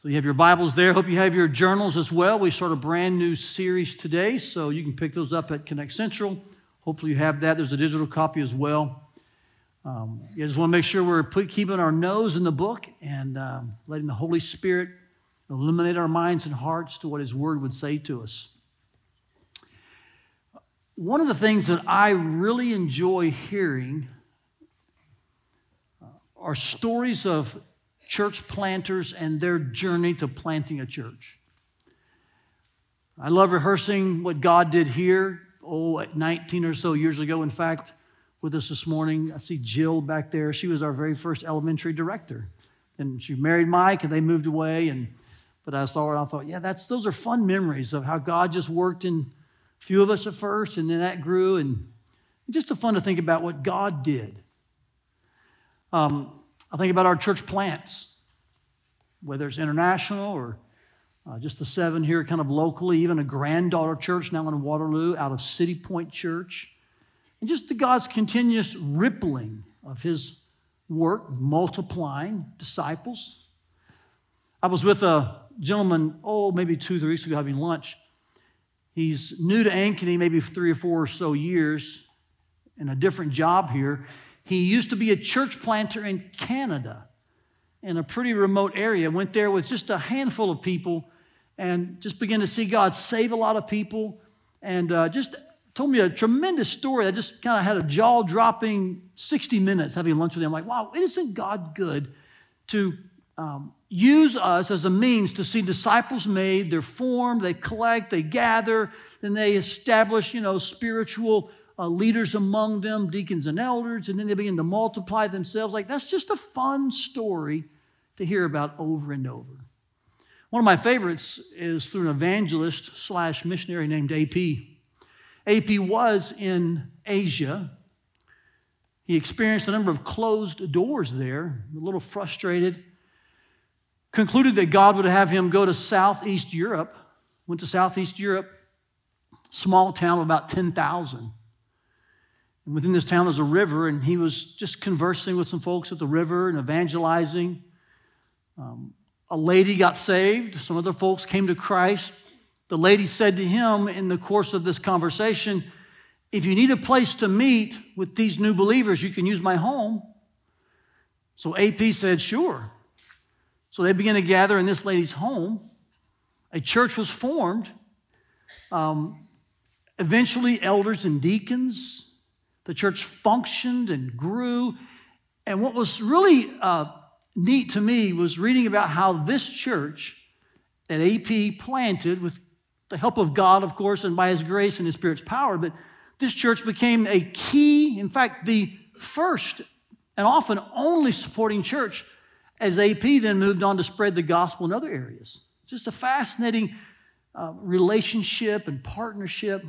So you have your Bibles there. Hope you have your journals as well. We start a brand new series today, so you can pick those up at Connect Central. Hopefully you have that. There's a digital copy as well. Um, I just want to make sure we're put, keeping our nose in the book and um, letting the Holy Spirit illuminate our minds and hearts to what His Word would say to us. One of the things that I really enjoy hearing uh, are stories of church planters and their journey to planting a church. I love rehearsing what God did here, oh, 19 or so years ago. In fact, with us this morning, I see Jill back there. She was our very first elementary director. And she married Mike and they moved away. And but I saw her and I thought, yeah, that's those are fun memories of how God just worked in a few of us at first, and then that grew, and just a fun to think about what God did. Um, I think about our church plants, whether it's international or uh, just the seven here, kind of locally, even a granddaughter church now in Waterloo out of City Point Church. And just the God's continuous rippling of His work, multiplying disciples. I was with a gentleman, oh, maybe two, three weeks ago having lunch. He's new to Ankeny, maybe three or four or so years, in a different job here. He used to be a church planter in Canada in a pretty remote area. Went there with just a handful of people and just began to see God save a lot of people and uh, just told me a tremendous story. I just kind of had a jaw dropping 60 minutes having lunch with him. I'm like, wow, isn't God good to um, use us as a means to see disciples made? They're formed, they collect, they gather, and they establish, you know, spiritual uh, leaders among them, deacons and elders, and then they begin to multiply themselves. Like, that's just a fun story to hear about over and over. One of my favorites is through an evangelist slash missionary named AP. AP was in Asia. He experienced a number of closed doors there, a little frustrated. Concluded that God would have him go to Southeast Europe. Went to Southeast Europe, small town of about 10,000. And within this town, there's a river, and he was just conversing with some folks at the river and evangelizing. Um, a lady got saved. Some other folks came to Christ. The lady said to him in the course of this conversation, If you need a place to meet with these new believers, you can use my home. So AP said, Sure. So they began to gather in this lady's home. A church was formed. Um, eventually, elders and deacons the church functioned and grew. And what was really uh, neat to me was reading about how this church that AP planted with the help of God, of course, and by His grace and His Spirit's power, but this church became a key, in fact, the first and often only supporting church as AP then moved on to spread the gospel in other areas. Just a fascinating uh, relationship and partnership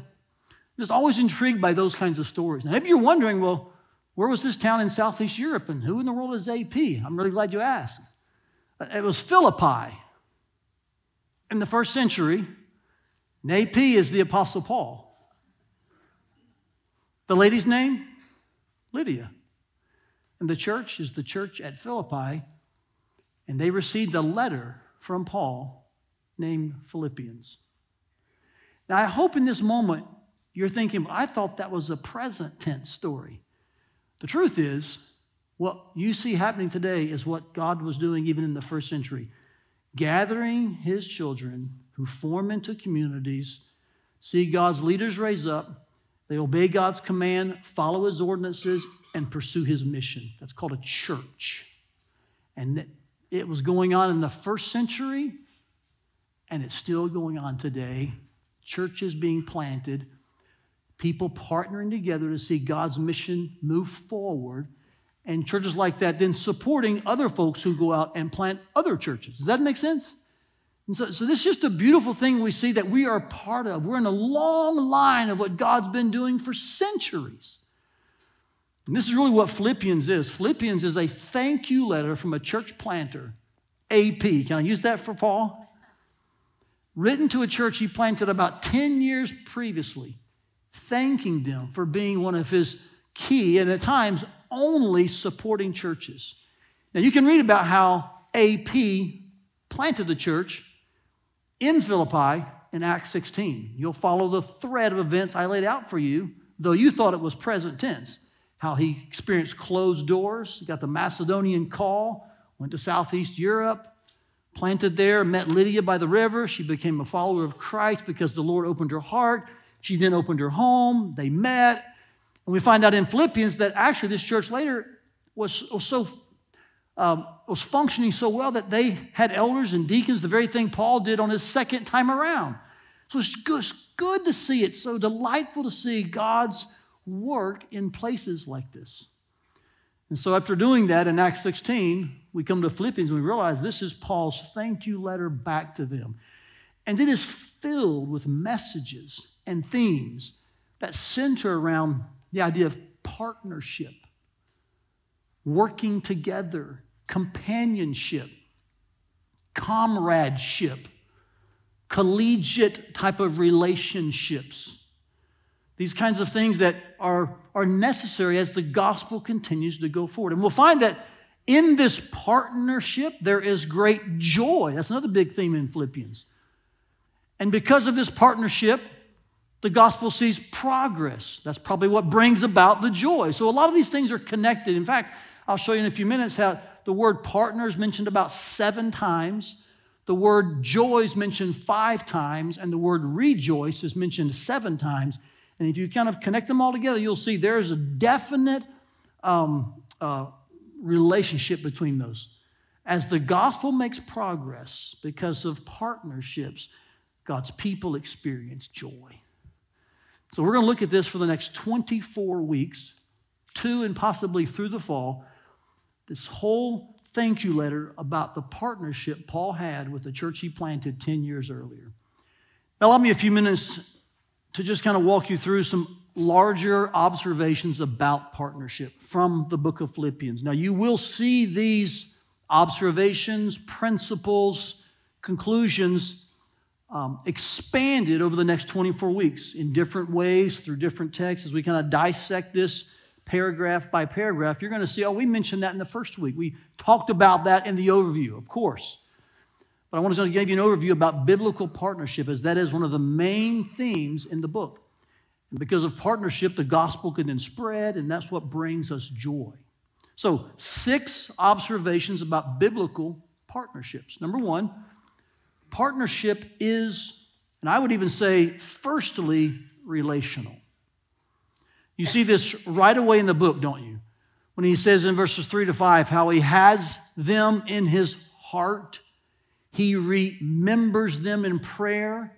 just always intrigued by those kinds of stories. Now, maybe you're wondering, well, where was this town in Southeast Europe and who in the world is AP? I'm really glad you asked. Uh, it was Philippi. In the first century, and AP is the Apostle Paul. The lady's name? Lydia. And the church is the church at Philippi. And they received a letter from Paul named Philippians. Now, I hope in this moment you're thinking, I thought that was a present tense story. The truth is, what you see happening today is what God was doing even in the first century gathering his children who form into communities, see God's leaders raise up, they obey God's command, follow his ordinances, and pursue his mission. That's called a church. And it was going on in the first century, and it's still going on today. Churches being planted people partnering together to see God's mission move forward, and churches like that then supporting other folks who go out and plant other churches. Does that make sense? And so, so this is just a beautiful thing we see that we are part of. We're in a long line of what God's been doing for centuries. And this is really what Philippians is. Philippians is a thank you letter from a church planter, AP. Can I use that for Paul? Written to a church he planted about 10 years previously thanking them for being one of his key and at times only supporting churches. Now, you can read about how AP planted the church in Philippi in Acts 16. You'll follow the thread of events I laid out for you, though you thought it was present tense. How he experienced closed doors, got the Macedonian call, went to Southeast Europe, planted there, met Lydia by the river. She became a follower of Christ because the Lord opened her heart. She then opened her home. They met. And we find out in Philippians that actually this church later was, was so um, was functioning so well that they had elders and deacons, the very thing Paul did on his second time around. So it's good, it's good to see it. So delightful to see God's work in places like this. And so after doing that in Acts 16, we come to Philippians and we realize this is Paul's thank you letter back to them. And it is filled with messages and themes that center around the idea of partnership, working together, companionship, comradeship, collegiate type of relationships. These kinds of things that are, are necessary as the gospel continues to go forward. And we'll find that in this partnership, there is great joy. That's another big theme in Philippians. And because of this partnership, the gospel sees progress. That's probably what brings about the joy. So a lot of these things are connected. In fact, I'll show you in a few minutes how the word partner is mentioned about seven times. The word joy is mentioned five times, and the word rejoice is mentioned seven times. And if you kind of connect them all together, you'll see there's a definite um, uh, relationship between those. As the gospel makes progress because of partnerships, God's people experience joy. So we're going to look at this for the next 24 weeks, two and possibly through the fall this whole thank you letter about the partnership Paul had with the church he planted 10 years earlier. Now, allow me a few minutes to just kind of walk you through some larger observations about partnership from the book of Philippians. Now, you will see these observations, principles, conclusions um, expanded over the next 24 weeks in different ways through different texts as we kind of dissect this paragraph by paragraph, you're going to see, oh, we mentioned that in the first week. We talked about that in the overview, of course. But I want to give you an overview about biblical partnership, as that is one of the main themes in the book. And because of partnership, the gospel can then spread, and that's what brings us joy. So, six observations about biblical partnerships. Number one, partnership is, and I would even say, firstly, relational. You see this right away in the book, don't you? When he says in verses three to five how he has them in his heart, he remembers them in prayer.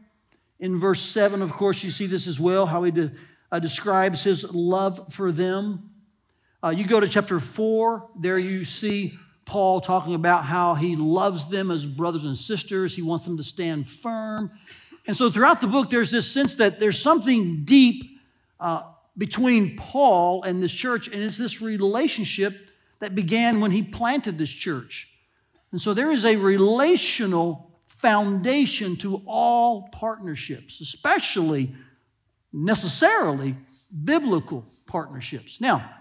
In verse seven, of course, you see this as well, how he de- uh, describes his love for them. Uh, you go to chapter four, there you see Paul talking about how he loves them as brothers and sisters. He wants them to stand firm. And so throughout the book, there's this sense that there's something deep uh, between Paul and this church, and it's this relationship that began when he planted this church. And so there is a relational foundation to all partnerships, especially necessarily biblical partnerships. Now,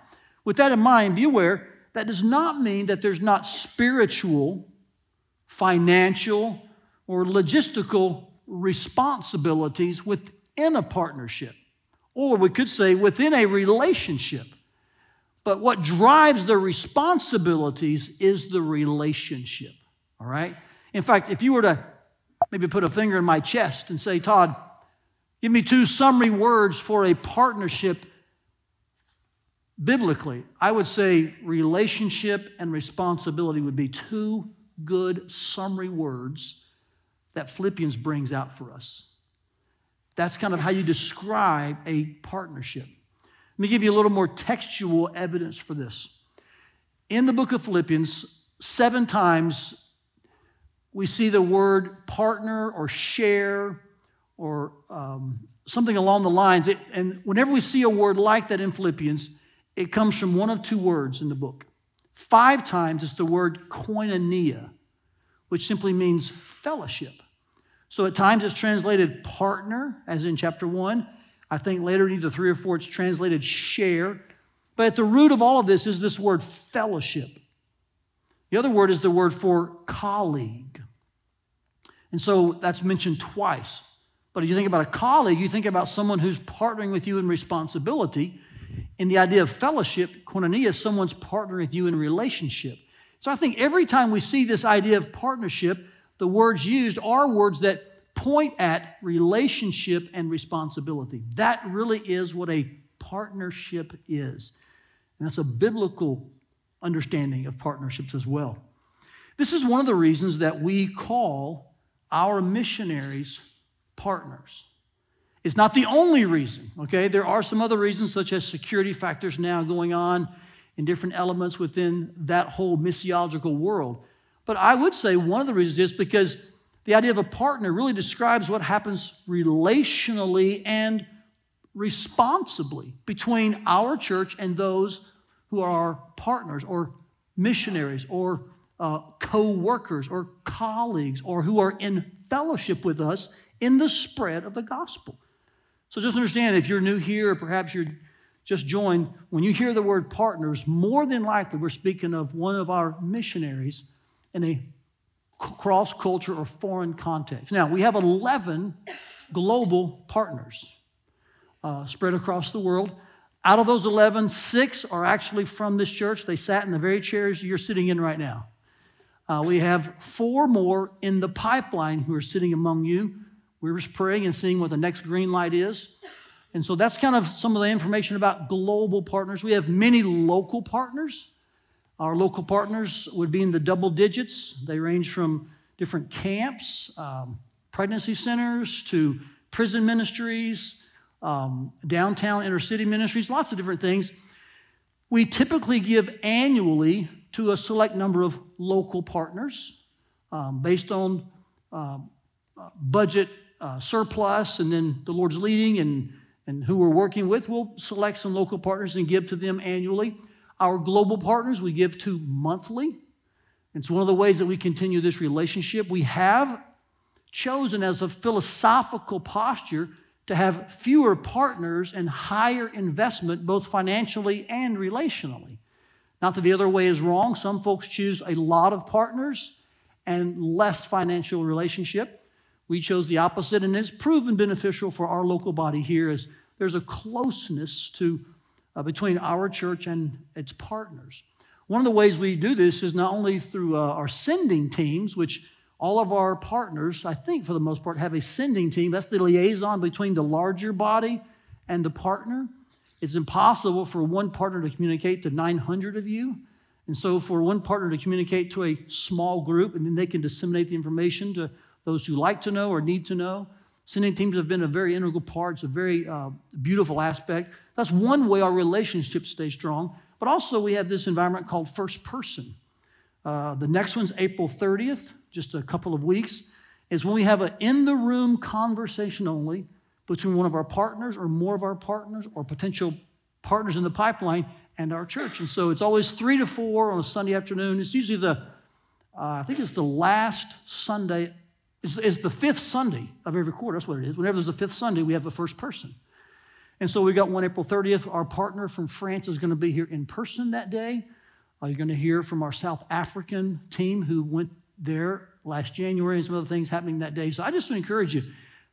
with that in mind, be aware that does not mean that there's not spiritual, financial, or logistical responsibilities within a partnership. Or we could say within a relationship. But what drives the responsibilities is the relationship. All right? In fact, if you were to maybe put a finger in my chest and say, Todd, give me two summary words for a partnership biblically, I would say relationship and responsibility would be two good summary words that Philippians brings out for us. That's kind of how you describe a partnership. Let me give you a little more textual evidence for this. In the book of Philippians, seven times we see the word partner or share or um, something along the lines. It, and whenever we see a word like that in Philippians, it comes from one of two words in the book. Five times it's the word koinonia, which simply means fellowship. So at times it's translated partner, as in chapter one. I think later in either three or four it's translated share. But at the root of all of this is this word fellowship. The other word is the word for colleague And so that's mentioned twice. But if you think about a colleague, you think about someone who's partnering with you in responsibility. In the idea of fellowship, koinonia, is someone's partnering with you in relationship. So I think every time we see this idea of partnership, the words used are words that point at relationship and responsibility. That really is what a partnership is. And that's a biblical understanding of partnerships as well. This is one of the reasons that we call our missionaries partners. It's not the only reason, okay? There are some other reasons, such as security factors now going on in different elements within that whole missiological world. But I would say one of the reasons is because the idea of a partner really describes what happens relationally and responsibly between our church and those who are our partners or missionaries or uh, co workers or colleagues or who are in fellowship with us in the spread of the gospel. So just understand if you're new here or perhaps you're just joined, when you hear the word partners, more than likely we're speaking of one of our missionaries in a cross culture or foreign context. Now, we have 11 global partners uh, spread across the world. Out of those 11, six are actually from this church. They sat in the very chairs you're sitting in right now. Uh, we have four more in the pipeline who are sitting among you. We're just praying and seeing what the next green light is. And so that's kind of some of the information about global partners. We have many local partners. Our local partners would be in the double digits. They range from different camps, um, pregnancy centers, to prison ministries, um, downtown inner city ministries, lots of different things. We typically give annually to a select number of local partners um, based on uh, budget uh, surplus and then the Lord's leading and, and who we're working with. We'll select some local partners and give to them annually. Our global partners we give to monthly. It's one of the ways that we continue this relationship. We have chosen as a philosophical posture to have fewer partners and higher investment, both financially and relationally. Not that the other way is wrong. Some folks choose a lot of partners and less financial relationship. We chose the opposite, and it's proven beneficial for our local body here as there's a closeness to, uh, between our church and its partners. One of the ways we do this is not only through uh, our sending teams, which all of our partners, I think for the most part, have a sending team. That's the liaison between the larger body and the partner. It's impossible for one partner to communicate to 900 of you. And so, for one partner to communicate to a small group, and then they can disseminate the information to those who like to know or need to know. Sending teams have been a very integral part. It's a very uh, beautiful aspect. That's one way our relationships stay strong. But also, we have this environment called first person. Uh, the next one's April 30th just a couple of weeks, is when we have an in the room conversation only between one of our partners or more of our partners or potential partners in the pipeline and our church. And so it's always three to four on a Sunday afternoon. It's usually the, uh, I think it's the last Sunday, it's, it's the fifth Sunday of every quarter. That's what it is. Whenever there's a fifth Sunday, we have the first person. And so we got one April 30th. Our partner from France is going to be here in person that day. Uh, you're going to hear from our South African team who went there last January and some other things happening that day. So I just encourage you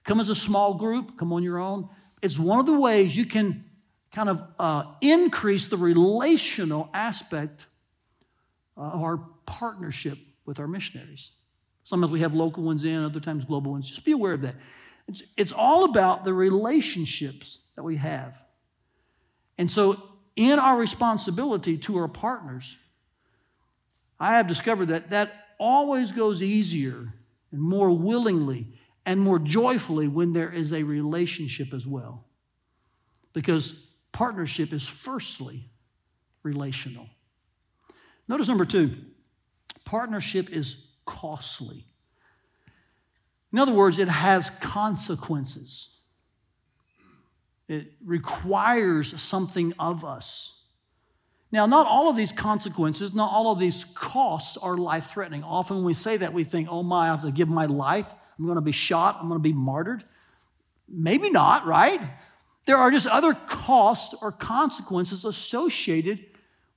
come as a small group, come on your own. It's one of the ways you can kind of uh, increase the relational aspect of our partnership with our missionaries. Sometimes we have local ones in, other times global ones. Just be aware of that. It's, it's all about the relationships that we have. And so, in our responsibility to our partners, I have discovered that that always goes easier and more willingly and more joyfully when there is a relationship as well. Because partnership is firstly relational. Notice number two partnership is costly. In other words, it has consequences. It requires something of us. Now, not all of these consequences, not all of these costs are life threatening. Often when we say that, we think, oh my, I have to give my life. I'm going to be shot. I'm going to be martyred. Maybe not, right? There are just other costs or consequences associated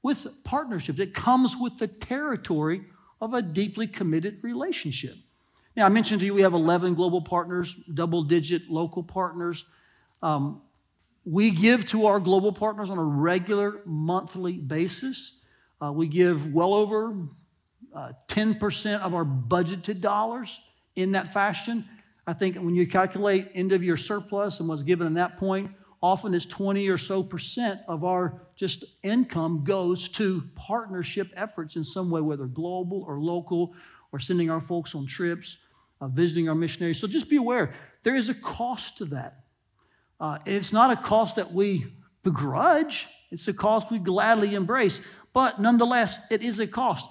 with partnerships. It comes with the territory of a deeply committed relationship. Now, I mentioned to you we have 11 global partners, double digit local partners. Um, we give to our global partners on a regular monthly basis. Uh, we give well over uh, 10% of our budgeted dollars in that fashion. I think when you calculate end of year surplus and what's given in that point, often it's 20 or so percent of our just income goes to partnership efforts in some way, whether global or local, or sending our folks on trips, uh, visiting our missionaries. So just be aware, there is a cost to that. Uh, it's not a cost that we begrudge, it's a cost we gladly embrace. But nonetheless, it is a cost.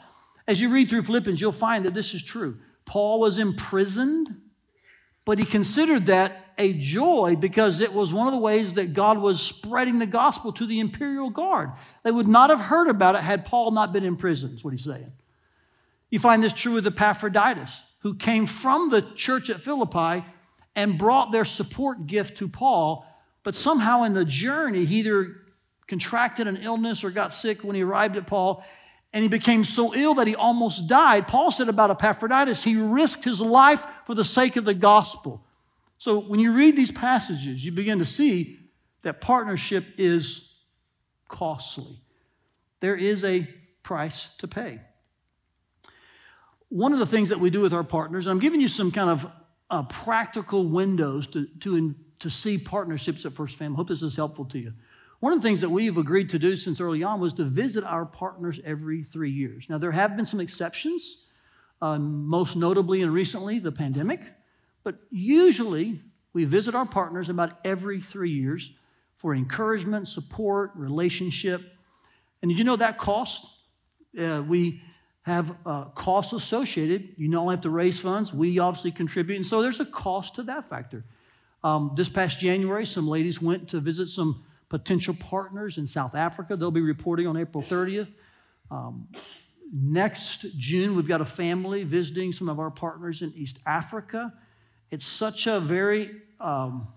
As you read through Philippians, you'll find that this is true. Paul was imprisoned, but he considered that a joy because it was one of the ways that God was spreading the gospel to the imperial guard. They would not have heard about it had Paul not been in prison, is what he's saying. You find this true with Epaphroditus, who came from the church at Philippi and brought their support gift to Paul, but somehow in the journey, he either contracted an illness or got sick when he arrived at Paul, and he became so ill that he almost died. Paul said about Epaphroditus, he risked his life for the sake of the gospel. So when you read these passages, you begin to see that partnership is costly. There is a price to pay. One of the things that we do with our partners, I'm giving you some kind of uh, practical windows to, to, to see partnerships at First Family. Hope this is helpful to you. One of the things that we've agreed to do since early on was to visit our partners every three years. Now, there have been some exceptions, um, most notably and recently the pandemic, but usually we visit our partners about every three years for encouragement, support, relationship. And did you know that cost? Uh, we have uh, costs associated. You don't have to raise funds, we obviously contribute. And so there's a cost to that factor. Um, this past January, some ladies went to visit some potential partners in South Africa. They'll be reporting on April 30th. Um, next June, we've got a family visiting some of our partners in East Africa. It's such a very um,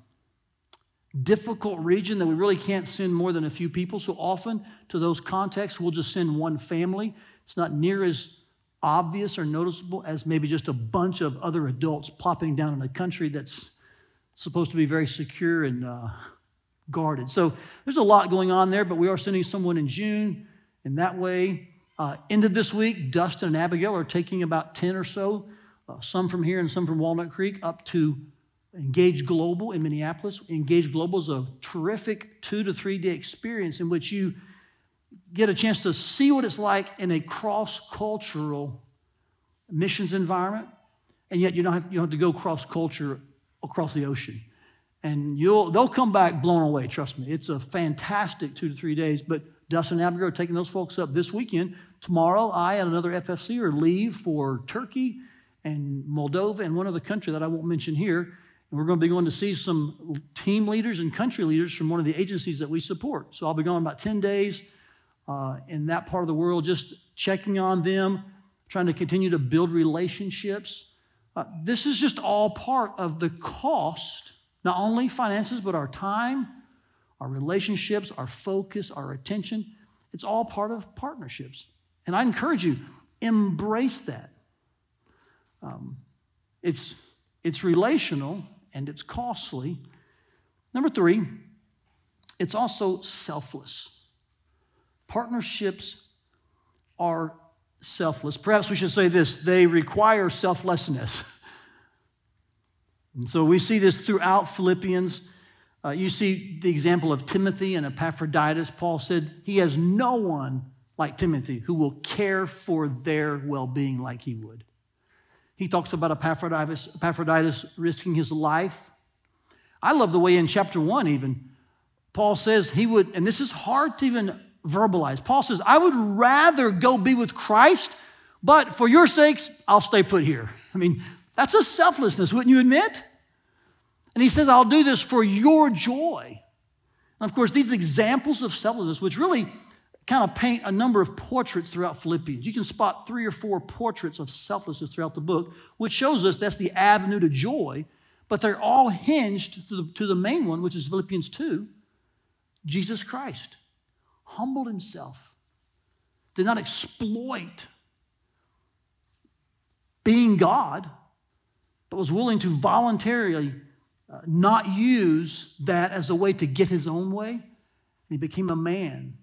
difficult region that we really can't send more than a few people. So often, to those contexts, we'll just send one family. It's not near as obvious or noticeable as maybe just a bunch of other adults plopping down in a country that's supposed to be very secure and uh, guarded. So there's a lot going on there, but we are sending someone in June in that way. Uh, end of this week, Dustin and Abigail are taking about 10 or so, uh, some from here and some from Walnut Creek, up to Engage Global in Minneapolis. Engage Global is a terrific two to three day experience in which you get a chance to see what it's like in a cross cultural missions environment, and yet you don't have, you don't have to go cross culture across the ocean and you'll they'll come back blown away. Trust me, it's a fantastic two to three days. But Dustin and Abigail are taking those folks up this weekend. Tomorrow, I and another FFC are leave for Turkey and Moldova and one other country that I won't mention here. And we're going to be going to see some team leaders and country leaders from one of the agencies that we support. So I'll be going about 10 days uh, in that part of the world, just checking on them, trying to continue to build relationships. Uh, this is just all part of the cost not only finances, but our time, our relationships, our focus, our attention. It's all part of partnerships. And I encourage you, embrace that. Um, it's, it's relational and it's costly. Number three, it's also selfless. Partnerships are selfless. Perhaps we should say this they require selflessness. And so we see this throughout Philippians. Uh, you see the example of Timothy and Epaphroditus. Paul said he has no one like Timothy who will care for their well being like he would. He talks about Epaphroditus, Epaphroditus risking his life. I love the way in chapter one, even, Paul says he would, and this is hard to even verbalize. Paul says, I would rather go be with Christ, but for your sakes, I'll stay put here. I mean, that's a selflessness, wouldn't you admit? And he says, I'll do this for your joy. And of course, these examples of selflessness, which really kind of paint a number of portraits throughout Philippians. You can spot three or four portraits of selflessness throughout the book, which shows us that's the avenue to joy, but they're all hinged to the, to the main one, which is Philippians 2 Jesus Christ. Humbled himself, did not exploit being God was willing to voluntarily uh, not use that as a way to get his own way. And he became a man.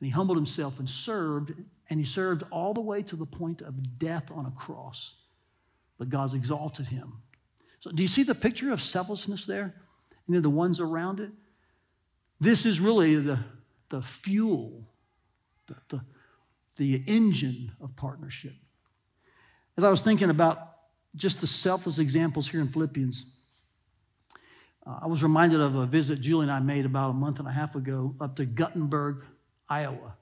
And he humbled himself and served, and he served all the way to the point of death on a cross. But God's exalted him. So, do you see the picture of selflessness there? And then the ones around it? This is really the, the fuel, the, the, the engine of partnership. As I was thinking about just the selfless examples here in Philippians, uh, I was reminded of a visit Julie and I made about a month and a half ago up to Guttenberg, Iowa.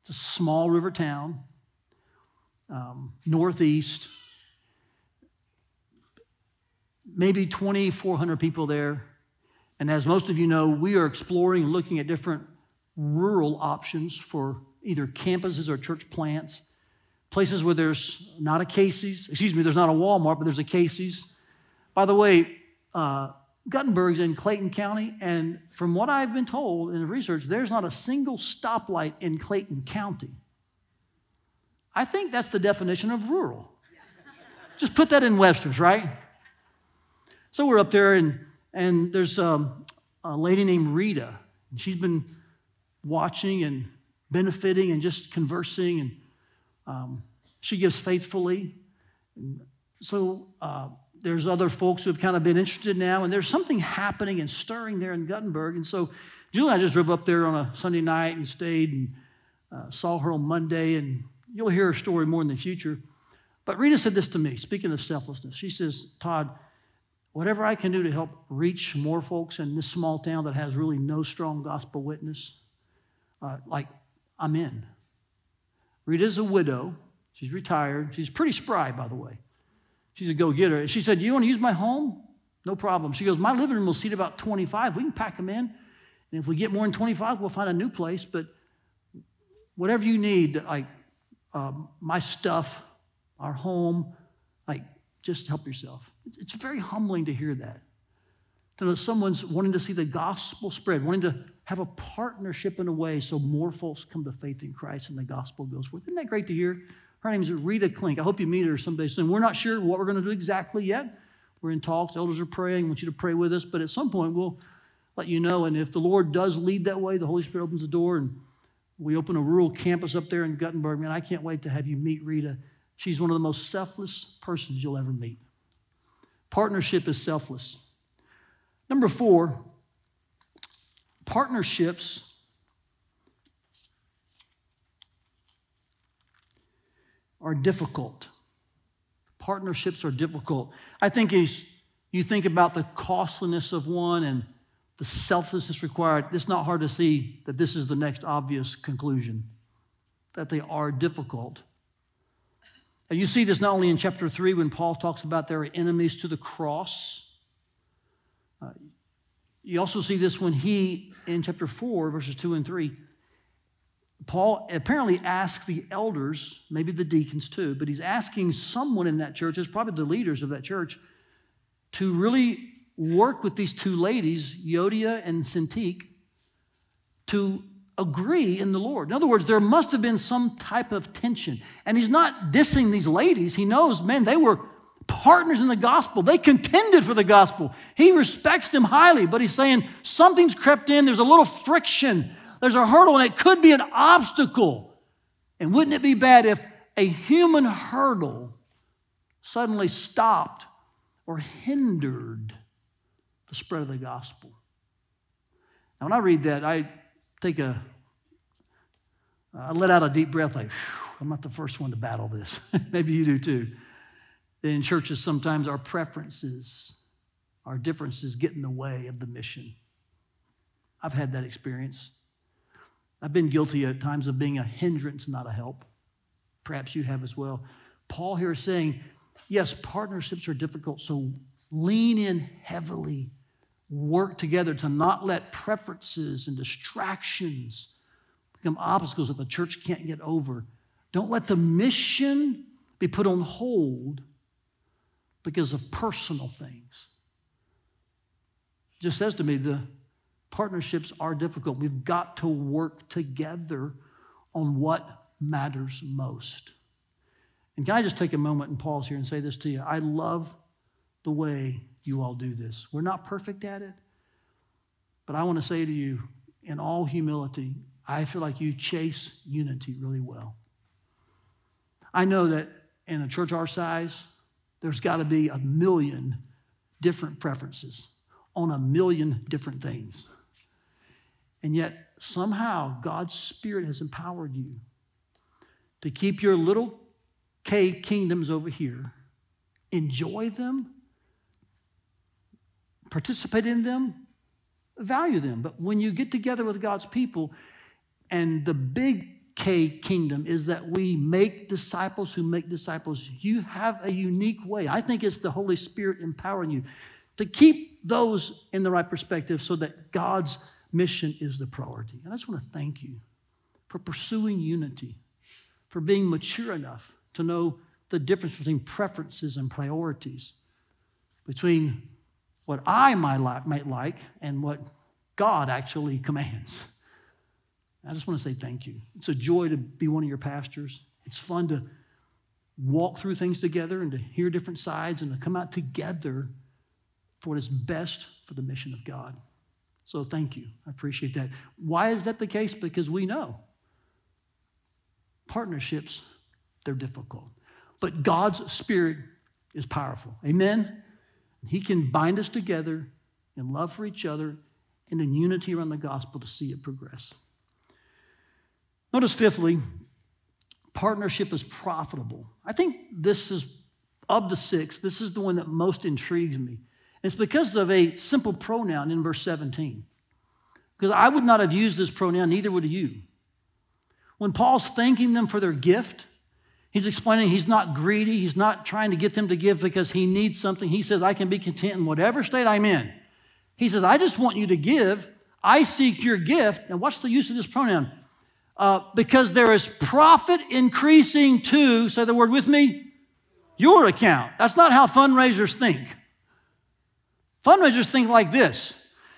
It's a small river town, um, northeast, maybe 2,400 people there. And as most of you know, we are exploring and looking at different rural options for either campuses or church plants, places where there's not a Casey's, excuse me, there's not a Walmart, but there's a Casey's. By the way, uh, Guttenberg's in Clayton County, and from what I've been told in the research, there's not a single stoplight in Clayton County. I think that's the definition of rural. Just put that in Webster's, right? So we're up there, and, and there's um, a lady named Rita, and she's been watching and benefiting and just conversing, and um, she gives faithfully. So uh, there's other folks who have kind of been interested now, and there's something happening and stirring there in Guttenberg. And so Julie and I just drove up there on a Sunday night and stayed and uh, saw her on Monday, and you'll hear her story more in the future. But Rita said this to me, speaking of selflessness. She says, Todd, whatever I can do to help reach more folks in this small town that has really no strong gospel witness, uh, like I'm in. Rita's a widow. She's retired. She's pretty spry, by the way. She's a go getter. And she said, Do you want to use my home? No problem. She goes, My living room will seat about 25. We can pack them in. And if we get more than 25, we'll find a new place. But whatever you need, like um, my stuff, our home, like just help yourself. It's very humbling to hear that. To know someone's wanting to see the gospel spread, wanting to have a partnership in a way so more folks come to faith in Christ and the gospel goes forth. Isn't that great to hear? Her name is Rita Klink. I hope you meet her someday soon. We're not sure what we're going to do exactly yet. We're in talks. Elders are praying. I want you to pray with us. But at some point, we'll let you know. And if the Lord does lead that way, the Holy Spirit opens the door and we open a rural campus up there in Guttenberg. Man, I can't wait to have you meet Rita. She's one of the most selfless persons you'll ever meet. Partnership is selfless. Number four, partnerships are difficult. Partnerships are difficult. I think as you think about the costliness of one and the selflessness required, it's not hard to see that this is the next obvious conclusion that they are difficult. And you see this not only in chapter 3 when Paul talks about their enemies to the cross. Uh, you also see this when he, in chapter 4, verses 2 and 3, Paul apparently asks the elders, maybe the deacons too, but he's asking someone in that church, it's probably the leaders of that church, to really work with these two ladies, Euodia and Syntyche, to agree in the Lord. In other words, there must have been some type of tension. And he's not dissing these ladies. He knows, man, they were partners in the gospel. They contended for the gospel. He respects them highly, but he's saying something's crept in. There's a little friction, there's a hurdle, and it could be an obstacle. And wouldn't it be bad if a human hurdle suddenly stopped or hindered the spread of the gospel? Now, when I read that, I take a, I let out a deep breath, like, I'm not the first one to battle this. Maybe you do too. In churches, sometimes our preferences, our differences get in the way of the mission. I've had that experience. I've been guilty at times of being a hindrance, not a help. Perhaps you have as well. Paul here is saying, yes, partnerships are difficult, so lean in heavily work together to not let preferences and distractions become obstacles that the church can't get over. Don't let the mission be put on hold because of personal things. Just says to me the partnerships are difficult. We've got to work together on what matters most. And can I just take a moment and pause here and say this to you? I love the way you all do this. We're not perfect at it, but I want to say to you, in all humility, I feel like you chase unity really well. I know that in a church our size, there's got to be a million different preferences on a million different things. And yet, somehow, God's Spirit has empowered you to keep your little K kingdoms over here, enjoy them, participate in them, value them. But when you get together with God's people, and the big K kingdom is that we make disciples who make disciples. You have a unique way. I think it's the Holy Spirit empowering you to keep those in the right perspective so that God's mission is the priority. And I just want to thank you for pursuing unity, for being mature enough to know the difference between preferences and priorities, between what I might like, might like and what God actually commands. I just want to say thank you. It's a joy to be one of your pastors. It's fun to walk through things together and to hear different sides and to come out together for what is best for the mission of God. So thank you. I appreciate that. Why is that the case? Because we know partnerships, they're difficult. But God's Spirit is powerful. Amen? He can bind us together in love for each other and in unity around the gospel to see it progress. Notice, fifthly, partnership is profitable. I think this is, of the six, this is the one that most intrigues me. It's because of a simple pronoun in verse 17. Because I would not have used this pronoun, neither would you. When Paul's thanking them for their gift, he's explaining he's not greedy. He's not trying to get them to give because he needs something. He says, I can be content in whatever state I'm in. He says, I just want you to give. I seek your gift. And what's the use of this pronoun? Uh, because there is profit increasing to, say the word with me, your account. That's not how fundraisers think. Fundraisers think like this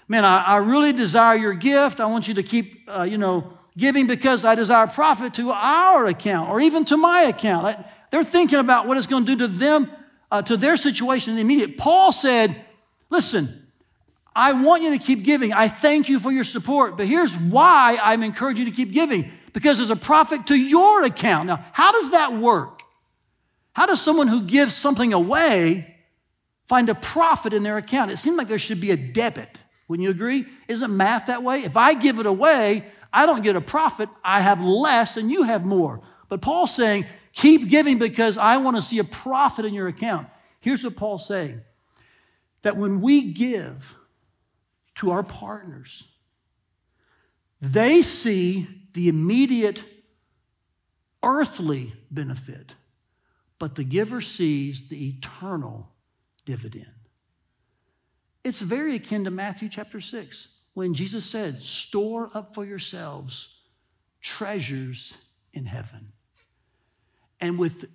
Man, I, I really desire your gift. I want you to keep, uh, you know, giving because I desire profit to our account or even to my account. I, they're thinking about what it's going to do to them, uh, to their situation in the immediate. Paul said, Listen, I want you to keep giving. I thank you for your support. But here's why I'm encouraging you to keep giving because there's a profit to your account. Now, how does that work? How does someone who gives something away find a profit in their account? It seems like there should be a debit. Wouldn't you agree? Isn't math that way? If I give it away, I don't get a profit. I have less and you have more. But Paul's saying, keep giving because I want to see a profit in your account. Here's what Paul's saying that when we give, to our partners. They see the immediate earthly benefit, but the giver sees the eternal dividend. It's very akin to Matthew chapter 6 when Jesus said, Store up for yourselves treasures in heaven. And with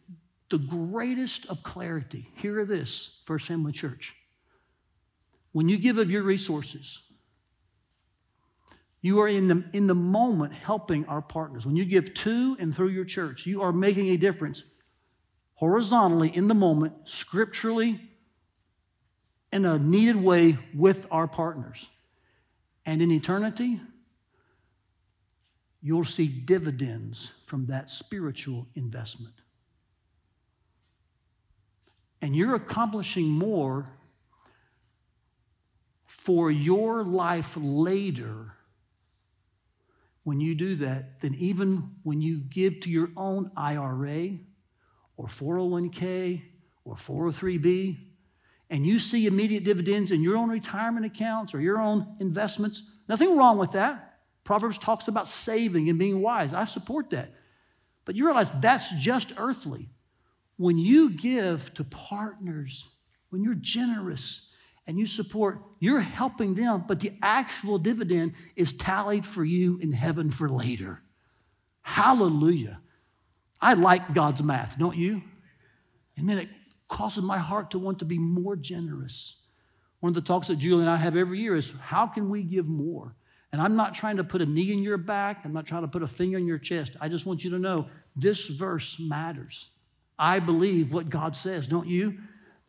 the greatest of clarity, hear this, First Family Church. When you give of your resources, you are in the, in the moment helping our partners. When you give to and through your church, you are making a difference horizontally in the moment, scripturally, in a needed way with our partners. And in eternity, you'll see dividends from that spiritual investment. And you're accomplishing more for your life later when you do that than even when you give to your own IRA or 401k or 403b and you see immediate dividends in your own retirement accounts or your own investments. Nothing wrong with that. Proverbs talks about saving and being wise. I support that. But you realize that's just earthly. When you give to partners, when you're generous, and you support, you're helping them, but the actual dividend is tallied for you in heaven for later. Hallelujah. I like God's math, don't you? And then it causes my heart to want to be more generous. One of the talks that Julie and I have every year is how can we give more? And I'm not trying to put a knee in your back, I'm not trying to put a finger in your chest. I just want you to know this verse matters. I believe what God says, don't you?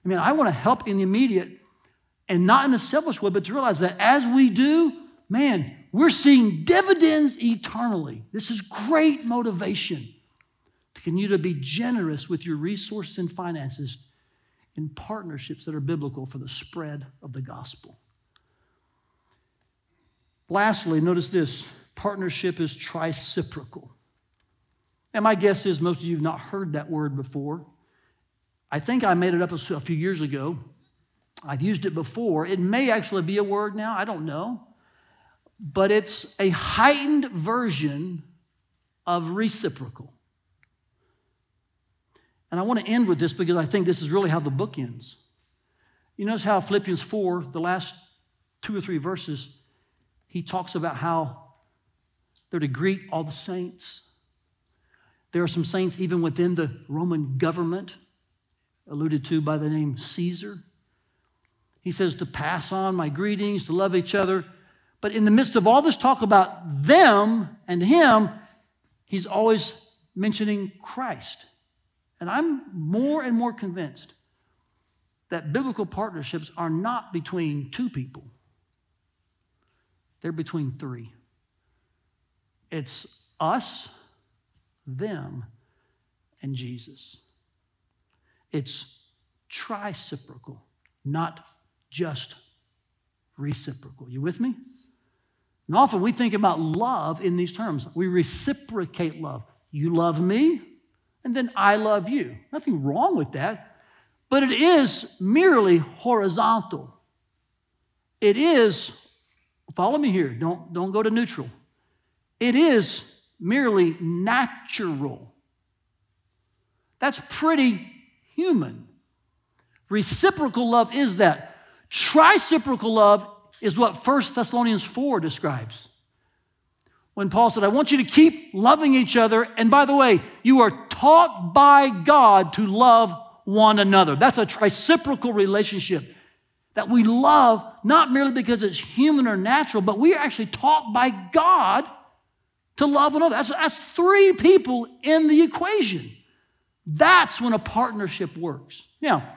I mean, I want to help in the immediate and not in a selfish way, but to realize that as we do, man, we're seeing dividends eternally. This is great motivation to continue to be generous with your resources and finances in partnerships that are biblical for the spread of the gospel. Lastly, notice this partnership is triciprocal. And my guess is most of you have not heard that word before. I think I made it up a few years ago. I've used it before. It may actually be a word now, I don't know. But it's a heightened version of reciprocal. And I want to end with this because I think this is really how the book ends. You notice how Philippians 4, the last two or three verses, he talks about how they're to greet all the saints. There are some saints even within the Roman government, alluded to by the name Caesar. He says to pass on my greetings, to love each other. But in the midst of all this talk about them and him, he's always mentioning Christ. And I'm more and more convinced that biblical partnerships are not between two people, they're between three. It's us, them, and Jesus. It's triciprocal, not just reciprocal. You with me? And often we think about love in these terms. We reciprocate love. You love me, and then I love you. Nothing wrong with that, but it is merely horizontal. It is, follow me here, don't, don't go to neutral. It is merely natural. That's pretty human. Reciprocal love is that. Triciprocal love is what 1 Thessalonians 4 describes when Paul said, I want you to keep loving each other. And by the way, you are taught by God to love one another. That's a reciprocal relationship that we love not merely because it's human or natural, but we are actually taught by God to love one another. That's, that's three people in the equation. That's when a partnership works. Now,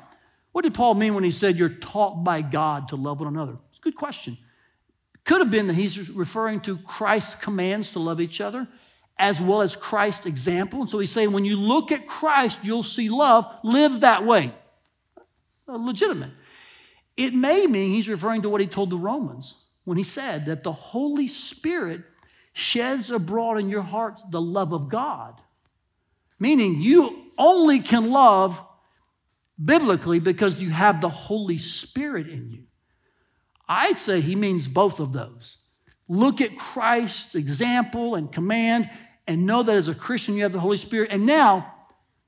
what did Paul mean when he said you're taught by God to love one another? It's a good question. Could have been that he's referring to Christ's commands to love each other as well as Christ's example. And so he's saying, when you look at Christ, you'll see love. Live that way. Uh, legitimate. It may mean he's referring to what he told the Romans when he said that the Holy Spirit sheds abroad in your heart the love of God. Meaning you only can love biblically because you have the Holy Spirit in you. I'd say he means both of those. Look at Christ's example and command and know that as a Christian you have the Holy Spirit. And now,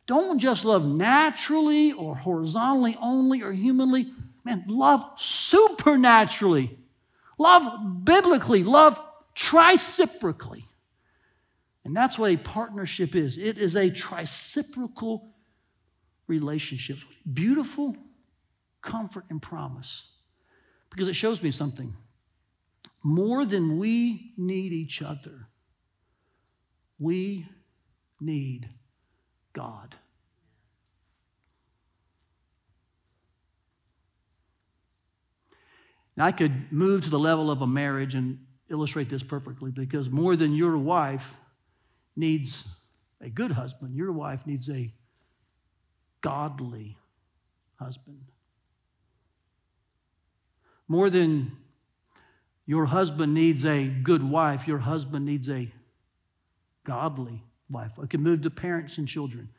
don't just love naturally or horizontally only or humanly. Man, love supernaturally. Love biblically. Love triciprocally. And that's what a partnership is it is a triciprocal relationship. Beautiful comfort and promise because it shows me something. More than we need each other, we need God. Now, I could move to the level of a marriage and illustrate this perfectly because more than your wife needs a good husband, your wife needs a godly husband. More than your husband needs a good wife, your husband needs a godly wife. I can move to parents and children.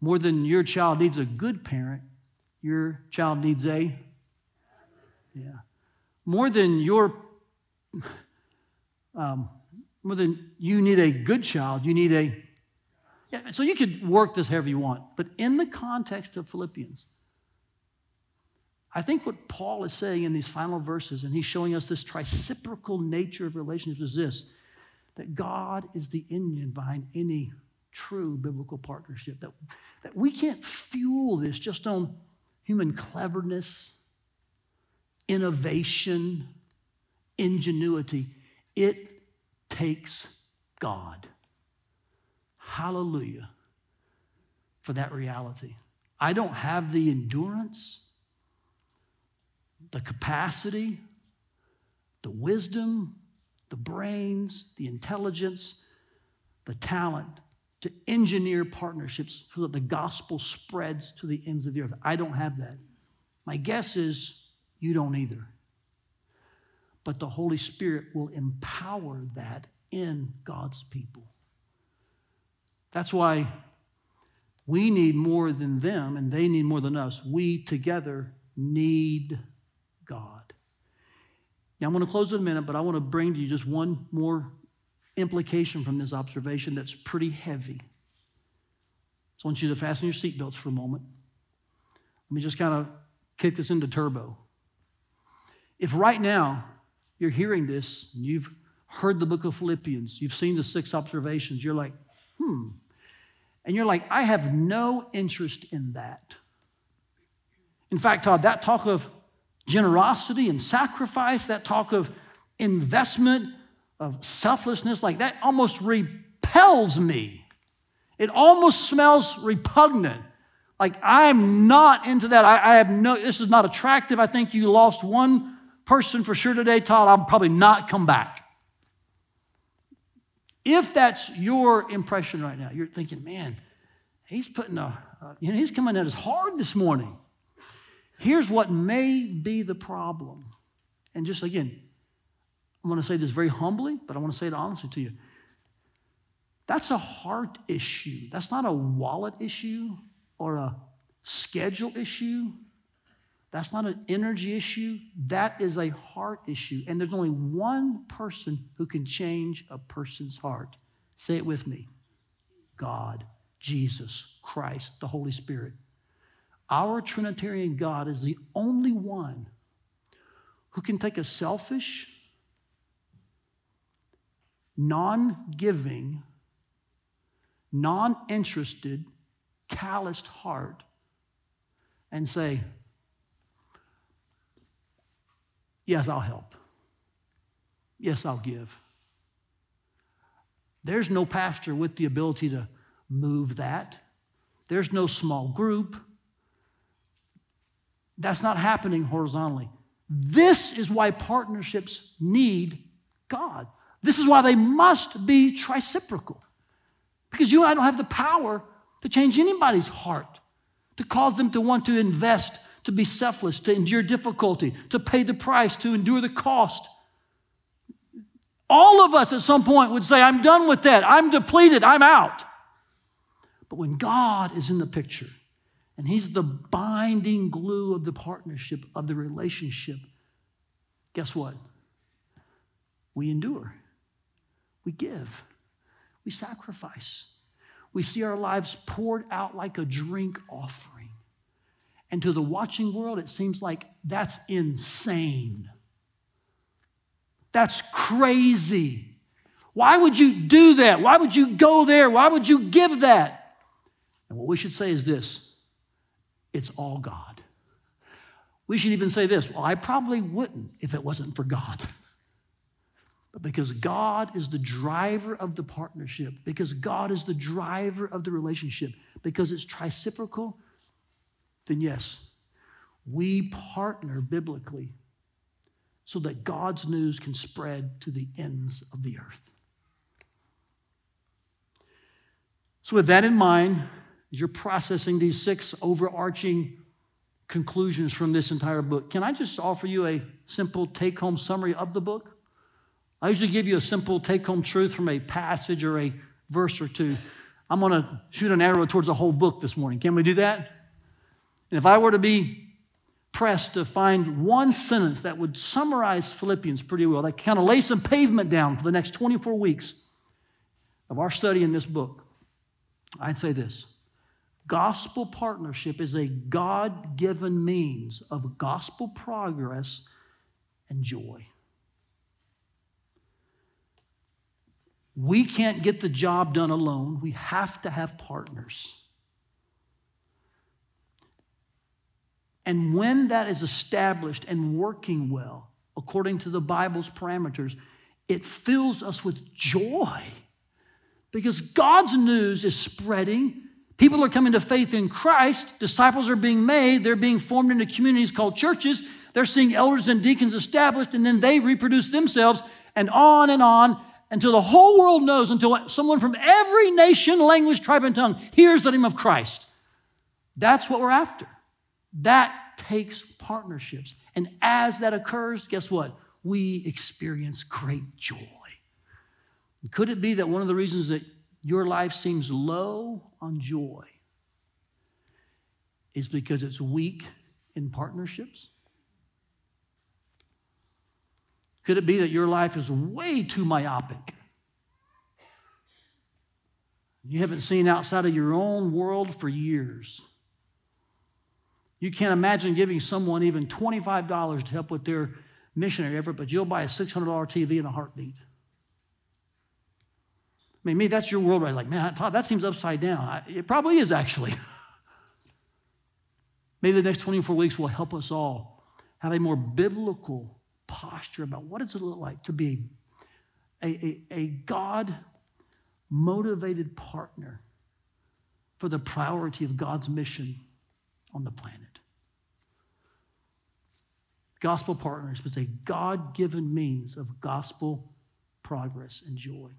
More than your child needs a good parent, your child needs a yeah. More than your um, more than you need a good child, you need a yeah, so you could work this however you want. But in the context of Philippians, I think what Paul is saying in these final verses, and he's showing us this triciprocal nature of relationships, is this that God is the engine behind any true biblical partnership. That, that we can't fuel this just on human cleverness, innovation, ingenuity. It takes God. Hallelujah for that reality. I don't have the endurance, the capacity, the wisdom, the brains, the intelligence, the talent to engineer partnerships so that the gospel spreads to the ends of the earth. I don't have that. My guess is you don't either. But the Holy Spirit will empower that in God's people. That's why we need more than them and they need more than us. We together need God. Now, I'm going to close in a minute, but I want to bring to you just one more implication from this observation that's pretty heavy. So I want you to fasten your seatbelts for a moment. Let me just kind of kick this into turbo. If right now you're hearing this and you've heard the book of Philippians, you've seen the six observations, you're like, hmm. And you're like, I have no interest in that. In fact, Todd, that talk of generosity and sacrifice, that talk of investment, of selflessness, like that almost repels me. It almost smells repugnant. Like I'm not into that. I, I, have no, this is not attractive. I think you lost one person for sure today, Todd. I'll probably not come back. If that's your impression right now, you're thinking, man, he's putting a, uh, you know, he's coming at us hard this morning. Here's what may be the problem. And just again, I'm going to say this very humbly, but I want to say it honestly to you. That's a heart issue. That's not a wallet issue or a schedule issue. That's not an energy issue. That is a heart issue. And there's only one person who can change a person's heart. Say it with me God, Jesus, Christ, the Holy Spirit. Our Trinitarian God is the only one who can take a selfish, non giving, non interested, calloused heart and say, Yes, I'll help. Yes, I'll give. There's no pastor with the ability to move that. There's no small group. That's not happening horizontally. This is why partnerships need God. This is why they must be triciprocal. Because you and I don't have the power to change anybody's heart, to cause them to want to invest, to be selfless, to endure difficulty, to pay the price, to endure the cost. All of us at some point would say, I'm done with that. I'm depleted. I'm out. But when God is in the picture, and He's the binding glue of the partnership, of the relationship, guess what? We endure. We give, we sacrifice. We see our lives poured out like a drink offering. And to the watching world, it seems like that's insane. That's crazy. Why would you do that? Why would you go there? Why would you give that? And what we should say is this it's all God. We should even say this well, I probably wouldn't if it wasn't for God. but because God is the driver of the partnership, because God is the driver of the relationship, because it's triciprocal, then yes, we partner biblically so that God's news can spread to the ends of the earth. So, with that in mind, as you're processing these six overarching conclusions from this entire book, can I just offer you a simple take home summary of the book? I usually give you a simple take home truth from a passage or a verse or two. I'm going to shoot an arrow towards the whole book this morning. Can we do that? And if I were to be pressed to find one sentence that would summarize Philippians pretty well, that kind of lay some pavement down for the next 24 weeks of our study in this book, I'd say this Gospel partnership is a God given means of gospel progress and joy. We can't get the job done alone. We have to have partners. And when that is established and working well, according to the Bible's parameters, it fills us with joy because God's news is spreading People are coming to faith in Christ. Disciples are being made. They're being formed into communities called churches. They're seeing elders and deacons established, and then they reproduce themselves, and on and on until the whole world knows, until someone from every nation, language, tribe, and tongue hears the name of Christ. That's what we're after. That takes partnerships. And as that occurs, guess what? We experience great joy. Could it be that one of the reasons that your life seems low on joy is because it's weak in partnerships? Could it be that your life is way too myopic? You haven't seen outside of your own world for years. You can't imagine giving someone even $25 to help with their missionary effort, but you'll buy a $600 TV in a heartbeat. I mean, maybe that's your world, right? Like, man, Todd, that seems upside down. It probably is, actually. maybe the next 24 weeks will help us all have a more biblical posture about what does it look like to be a, a, a God motivated partner for the priority of God's mission on the planet. Gospel partners was a God given means of gospel progress and joy.